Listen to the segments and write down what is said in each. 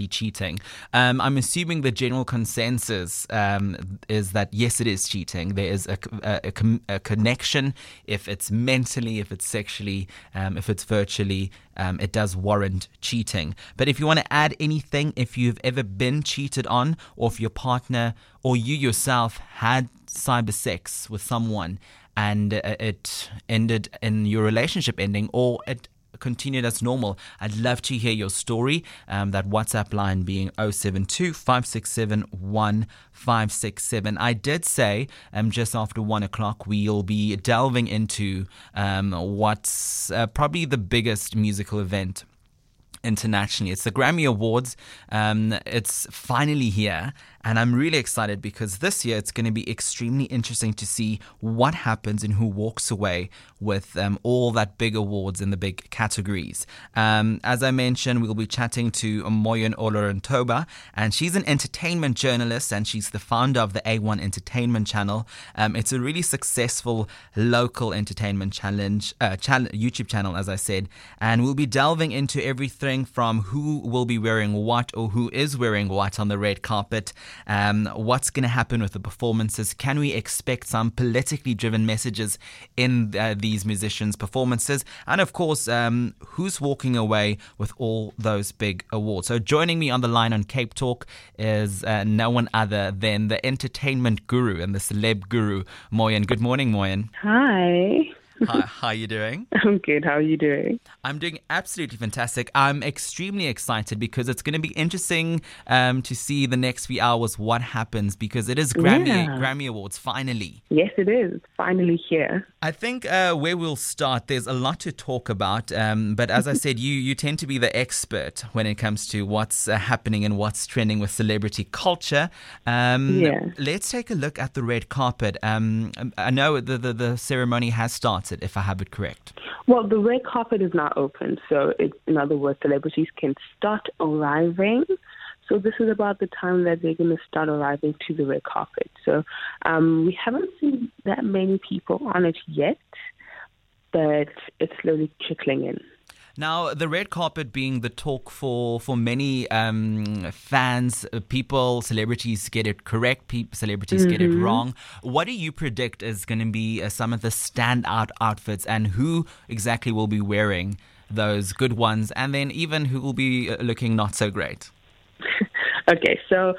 absolutely cheating. Um, I'm assuming the general consensus um, is that yes, it is cheating. There is a, a, a, a connection. If it's mentally, if it's sexually, um, if it's virtually, um, it does warrant cheating. But if you want to add anything, if you've ever been cheated on, or if your partner or you yourself had cyber sex with someone and uh, it ended in your relationship ending, or it continued as normal. I'd love to hear your story. Um, that WhatsApp line being 072 567 1567. I did say um, just after one o'clock we'll be delving into um, what's uh, probably the biggest musical event internationally. It's the Grammy Awards. Um, it's finally here, and I'm really excited because this year it's going to be extremely interesting to see what happens and who walks away with um, all that big awards in the big categories. Um, as I mentioned, we'll be chatting to Moyin Oloruntoba, and she's an entertainment journalist and she's the founder of the A1 Entertainment Channel. Um, it's a really successful local entertainment challenge uh, channel, YouTube channel, as I said, and we'll be delving into everything from who will be wearing what or who is wearing what on the red carpet. Um, what's going to happen with the performances? Can we expect some politically driven messages in uh, these musicians' performances? And of course, um, who's walking away with all those big awards? So, joining me on the line on Cape Talk is uh, no one other than the entertainment guru and the celeb guru, Moyin. Good morning, Moyin. Hi. Hi, how are you doing? I'm good. How are you doing? I'm doing absolutely fantastic. I'm extremely excited because it's going to be interesting um, to see the next few hours what happens because it is Grammy Yeah. Grammy Awards finally. Yes, it is. Finally here. I think uh, where we'll start, there's a lot to talk about. Um, but as I said, you you tend to be the expert when it comes to what's uh, happening and what's trending with celebrity culture. Um, Yeah. Let's take a look at the red carpet. Um, I know the, the the ceremony has started, if I have it correct. Well, the red carpet is now open. So, it, in other words, celebrities can start arriving. So, this is about the time that they're going to start arriving to the red carpet. So, um, we haven't seen that many people on it yet, but it's slowly trickling in. Now, the red carpet being the talk for for many um, fans, uh, people, celebrities get it correct, celebrities get it wrong. What do you predict is going to be uh, some of the standout outfits, and who exactly will be wearing those good ones, and then even who will be uh, looking not so great? Okay, so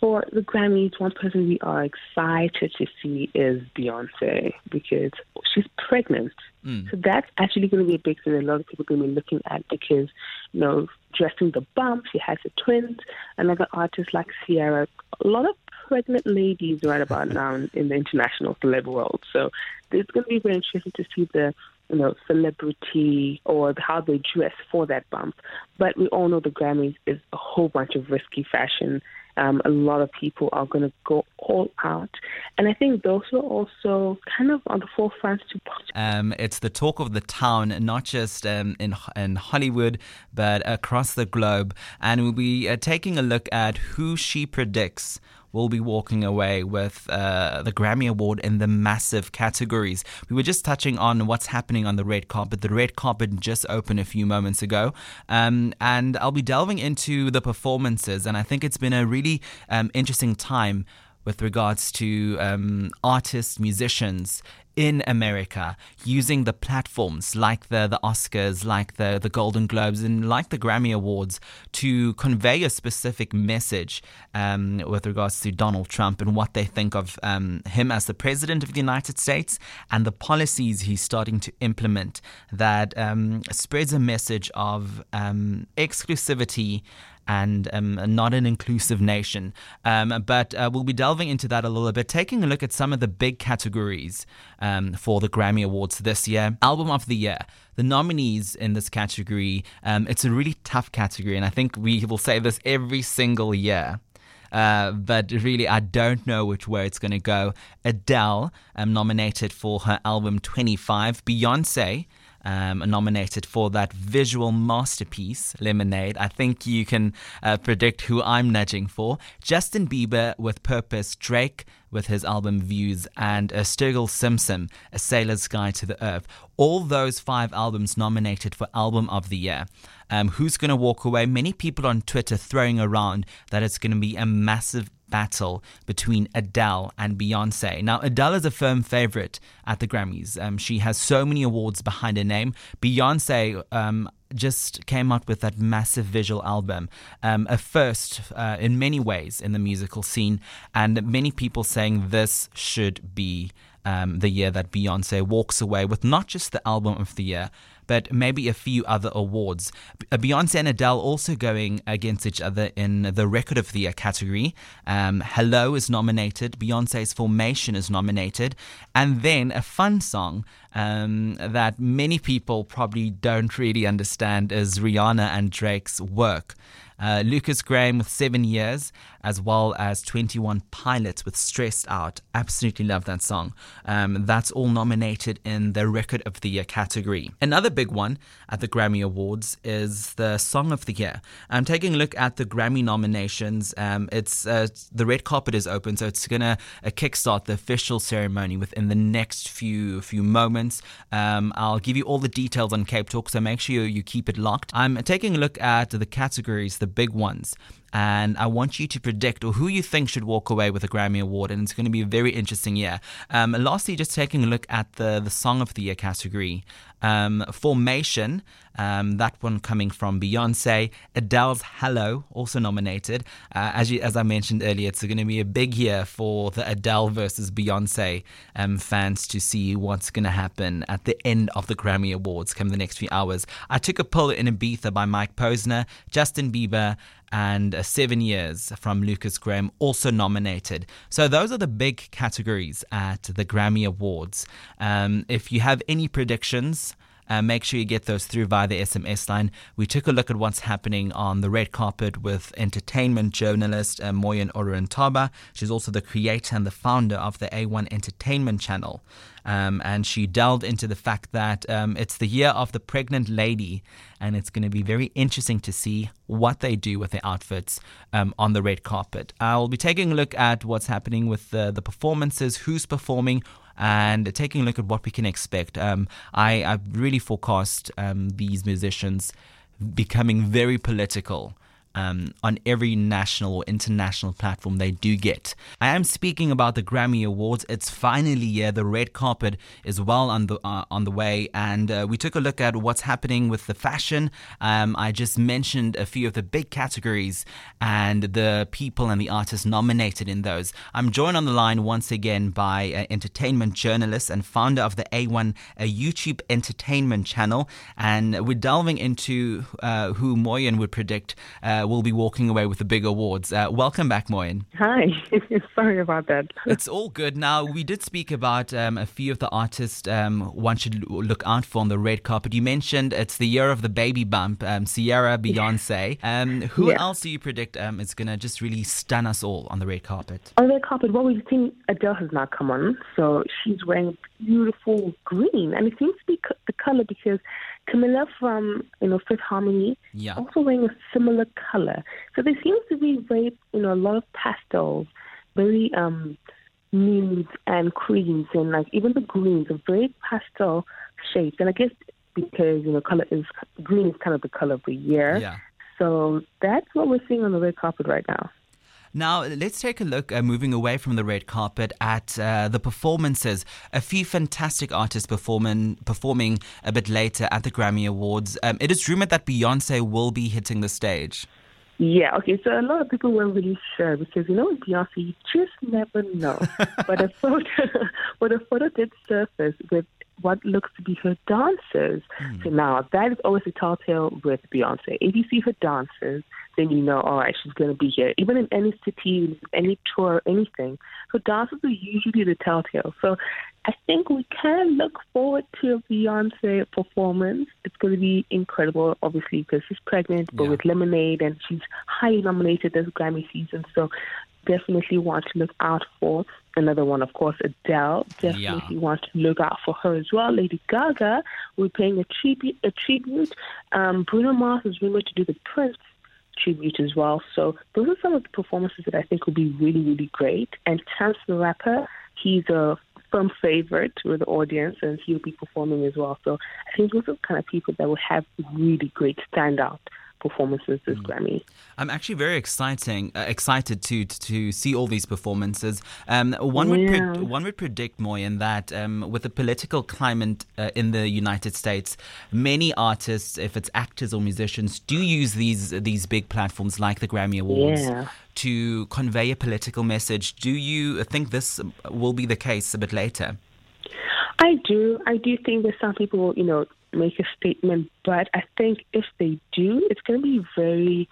for the Grammys, one person we are excited to see is Beyonce because she's pregnant. Mm. So that's actually going to be a big thing a lot of people are going to be looking at because, you know, dressing the bump, she has the twins, another artist like Ciara, a lot of pregnant ladies right about now in, in the international celeb world. So it's going to be very interesting to see the you know, celebrity or how they dress for that bump. But we all know the Grammys is a whole bunch of risky fashion. Um, a lot of people are going to go all out. And I think those are also kind of on the forefront to Um, it's the talk of the town, not just um, in in Hollywood, but across the globe. And we'll be uh, taking a look at who she predicts will be walking away with uh, the Grammy Award in the massive categories. We were just touching on what's happening on the red carpet. The red carpet just opened a few moments ago, um, and I'll be delving into the performances. And I think it's been a really um, interesting time with regards to um, artists, musicians in America using the platforms like the, the Oscars, like the, the Golden Globes, and like the Grammy Awards to convey a specific message um, with regards to Donald Trump and what they think of um, him as the President of the United States and the policies he's starting to implement that um, spreads a message of um, exclusivity and um, not an inclusive nation. Um, but uh, we'll be delving into that a little bit, taking a look at some of the big categories um, for the Grammy Awards this year. Album of the Year. The nominees in this category, um, it's a really tough category, and I think we will say this every single year. Uh, but really, I don't know which way it's going to go. Adele, um, nominated for her album 25. Beyonce, um, nominated for that visual masterpiece, Lemonade. I think you can uh, predict who I'm nudging for. Justin Bieber with Purpose, Drake with his album Views, and uh, Sturgill Simpson, A Sailor's Guide to the Earth. All those five albums nominated for Album of the Year. Um, who's going to walk away? Many people on Twitter throwing around that it's going to be a massive battle between Adele and Beyonce. Now, Adele is a firm favorite at the Grammys. Um, she has so many awards behind her name. Beyonce, um, just came out with that massive visual album, um, a first uh, in many ways in the musical scene, and many people saying this should be um, the year that Beyonce walks away with not just the album of the year, but maybe a few other awards. Beyonce and Adele also going against each other in the Record of the Year category. Um, Hello is nominated, Beyonce's Formation is nominated, and then a fun song um, that many people probably don't really understand is Rihanna and Drake's work. Uh, Lukas Graham with seven years, as well as 21 Pilots with Stressed Out. Absolutely love that song. Um, that's all nominated in the Record of the Year category. Another big one at the Grammy Awards is the Song of the Year. I'm taking a look at the Grammy nominations. Um, it's uh, the red carpet is open, so it's gonna uh, kickstart the official ceremony within the next few few moments. Um, I'll give you all the details on Cape Talk, so make sure you keep it locked. I'm taking a look at the categories, the big ones and I want you to predict or who you think should walk away with a Grammy Award, and it's going to be a very interesting year. Um, lastly, just taking a look at the the Song of the Year category. Um, Formation, um, that one coming from Beyonce. Adele's Hello, also nominated. Uh, as you, as I mentioned earlier, it's going to be a big year for the Adele versus Beyonce um, fans to see what's going to happen at the end of the Grammy Awards come the next few hours. I took a pill in Ibiza by Mike Posner, Justin Bieber, and uh, Seven Years from Lukas Graham, also nominated. So those are the big categories at the Grammy Awards. Um, if you have any predictions, uh, make sure you get those through via the SMS line. We took a look at what's happening on the red carpet with entertainment journalist uh, Moyin Orentaba. She's also the creator and the founder of the A1 Entertainment Channel. Um, and she delved into the fact that um, it's the year of the pregnant lady, and it's going to be very interesting to see what they do with their outfits um, on the red carpet. I'll be taking a look at what's happening with the, the performances, who's performing, and taking a look at what we can expect. Um, I, I really forecast um, these musicians becoming very political um, on every national or international platform they do get. I am speaking about the Grammy Awards. It's finally here. The red carpet is well on the uh, on the way, and uh, we took a look at what's happening with the fashion. Um, I just mentioned a few of the big categories and the people and the artists nominated in those. I'm joined on the line once again by an entertainment journalist and founder of the A1 a YouTube entertainment channel, and we're delving into uh, who Moyin would predict uh, will be walking away with the big awards. Uh, welcome back, Moyin. Hi. Sorry about that. it's all good. Now, we did speak about um, a few of the artists um, one should look out for on the red carpet. You mentioned it's the year of the baby bump, um, Ciara, Beyonce. Um, who yeah. else do you predict um, is going to just really stun us all on the red carpet? On the red carpet, well, we've seen Adele has now come on, so she's wearing beautiful green, and it seems to be the color because Camila from you know Fifth Harmony yeah. also wearing a similar color. So there seems to be very you know a lot of pastels, very um nudes and creams and like even the greens are very pastel shapes. And I guess because you know color is green is kind of the color of the year. Yeah. So that's what we're seeing on the red carpet right now. Now, let's take a look, uh, moving away from the red carpet, at uh, the performances. A few fantastic artists performing, performing a bit later at the Grammy Awards. Um, it is rumored that Beyonce will be hitting the stage. Yeah, okay, so a lot of people weren't really sure because, you know, with Beyonce, you just never know. but, a photo, but a photo did surface with what looks to be her dancers. Mm. So now, that is always a telltale with Beyonce. If you see her dancers, then you know, all right, she's going to be here. Even in any city, any tour, anything, her dances are usually the telltale. So I think we can look forward to a Beyonce performance. It's going to be incredible, obviously, because she's pregnant, but yeah. with Lemonade, and she's highly nominated this Grammy season. So definitely want to look out for. Another one, of course, Adele. Definitely yeah. want to look out for her as well. Lady Gaga, we're paying a tribute. A tribute. Um, Bruno Mars is rumored to do the Prince tribute as well. So those are some of the performances that I think will be really, really great. And Chance the Rapper, he's a firm favorite with the audience, and he'll be performing as well. So I think those are the kind of people that will have really great standout performances this mm. Grammy. I'm actually very exciting, uh, excited to, to, to see all these performances. Um, one would yeah. pre- one would predict more in that um, with the political climate uh, in the United States, many artists, if it's actors or musicians, do use these these big platforms like the Grammy Awards. Yeah. To convey a political message, do you think this will be the case a bit later? I do. I do think that some people, you know, make a statement, but I think if they do, it's going to be very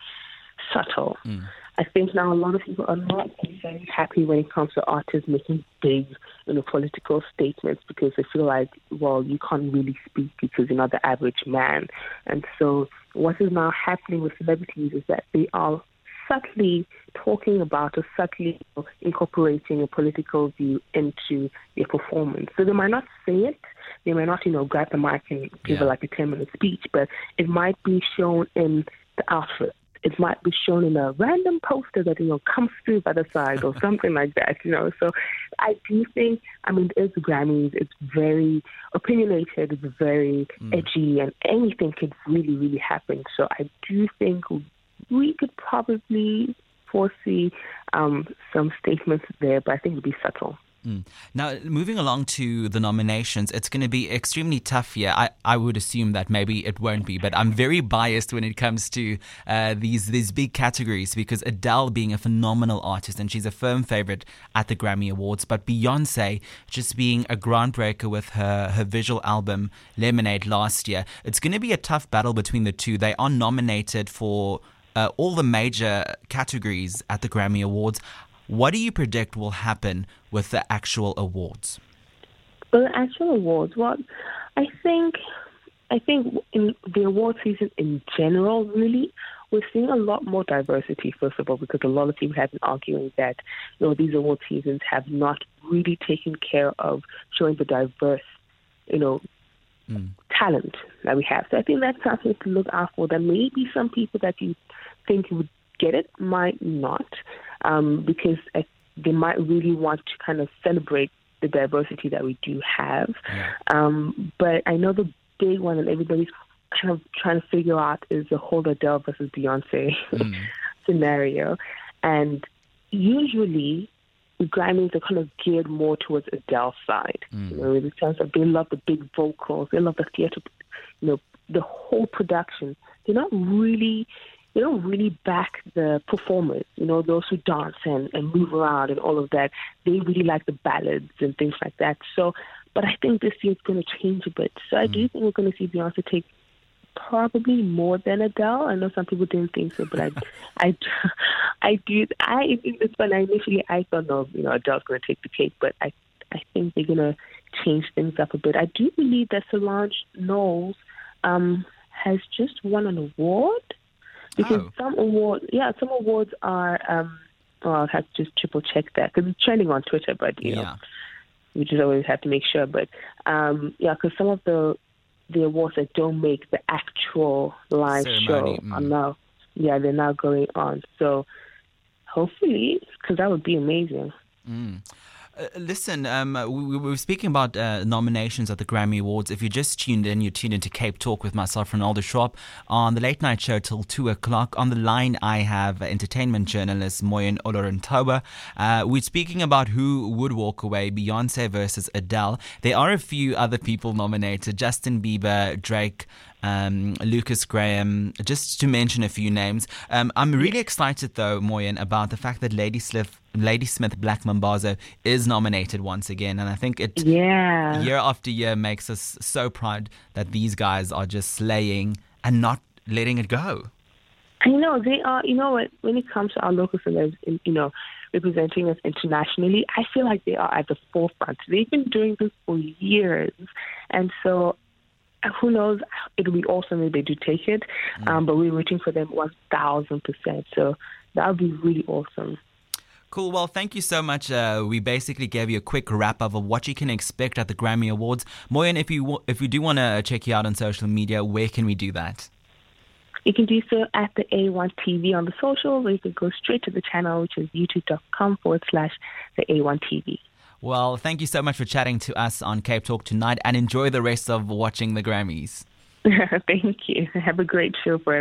subtle. Mm. I think now a lot of people are not very happy when it comes to artists making big, you know, political statements because they feel like, well, you can't really speak because you're not the average man. And so what is now happening with celebrities is that they are subtly talking about or subtly incorporating a political view into their performance. So they might not say it, they might not, you know, grab the mic and give yeah. a, like a 10 minute speech, but it might be shown in the outfit. It might be shown in a random poster that, you know, comes through by the side or something like that, you know. So I do think, I mean, it's Grammys, it's very opinionated, it's very mm. edgy, and anything could really, really happen. So I do think we could probably foresee um, some statements there, but I think it would be subtle. Mm. Now, moving along to the nominations, it's going to be extremely tough here. I, I would assume that maybe it won't be, but I'm very biased when it comes to uh, these these big categories because Adele being a phenomenal artist and she's a firm favorite at the Grammy Awards, but Beyonce just being a groundbreaker with her, her visual album Lemonade last year. It's going to be a tough battle between the two. They are nominated for uh, all the major categories at the Grammy Awards. What do you predict will happen with the actual awards? Well, the actual awards, well, I think, I think in the award season in general, really, we're seeing a lot more diversity. First of all, because a lot of people have been arguing that, you know, these award seasons have not really taken care of showing the diverse, you know, mm. Talent that we have. So I think that's something to look out for. There may be some people that you think would get it, might not, um, because they might really want to kind of celebrate the diversity that we do have. Yeah. Um, but I know the big one that everybody's kind of trying to figure out is the whole Adele versus Beyonce mm. scenario. And usually Grammys are kind of geared more towards Adele's side. Mm. You know, in the sense of they love the big vocals, they love the theater, you know, the whole production. They're not really they don't really back the performers, you know, those who dance and, and move around and all of that. They really like the ballads and things like that. So, but I think this year it's going to change a bit. So I do mm. think we're going to see Beyonce take probably more than Adele. I know some people didn't think so, but I, I, I do. I think it's fun. I initially I thought no, you know, Adele's going to take the cake, but I, I think they're going to change things up a bit. I do believe that Solange Knowles um, has just won an award because oh. some awards, yeah, some awards are. Um, well, I'll have to just triple check that because it's trending on Twitter, but you yeah. know, we just always have to make sure. But um, yeah, because some of the the awards that don't make the actual live Ceremony. show mm. are now, yeah, they're now going on. So hopefully, because that would be amazing. Mm. Uh, listen, um, we, we, were speaking about uh, nominations at the Grammy Awards. If you just tuned in, you tuned into Cape Talk with myself, Renaldo Schwarp, on the late night show till 2 o'clock. On the line, I have entertainment journalist Moyin Oloruntoba. Uh, we're speaking about who would walk away, Beyonce versus Adele. There are a few other people nominated Justin Bieber, Drake, um, Lukas Graham, just to mention a few names. Um, I'm really excited, though, Moyin, about the fact that Ladysmith, Lady Smith Black Mambazo is nominated once again. And I think it, yeah. year after year, makes us so proud that these guys are just slaying and not letting it go. I know they are. You know what? When it comes to our local celebs, you know, representing us internationally, I feel like they are at the forefront. They've been doing this for years, and so who knows? It'll be awesome if they do take it. Mm. Um, but we're waiting for them 1,000%. So that would be really awesome. Cool. Well, thank you so much. Uh, we basically gave you a quick wrap up of what you can expect at the Grammy Awards. Moyin, if you if you do want to check you out on social media, where can we do that? You can do so at the A1 TV on the socials, or you can go straight to the channel, which is youtube.com forward slash the A1 TV. Well, thank you so much for chatting to us on Cape Talk tonight and enjoy the rest of watching the Grammys. Thank you. Have a great show for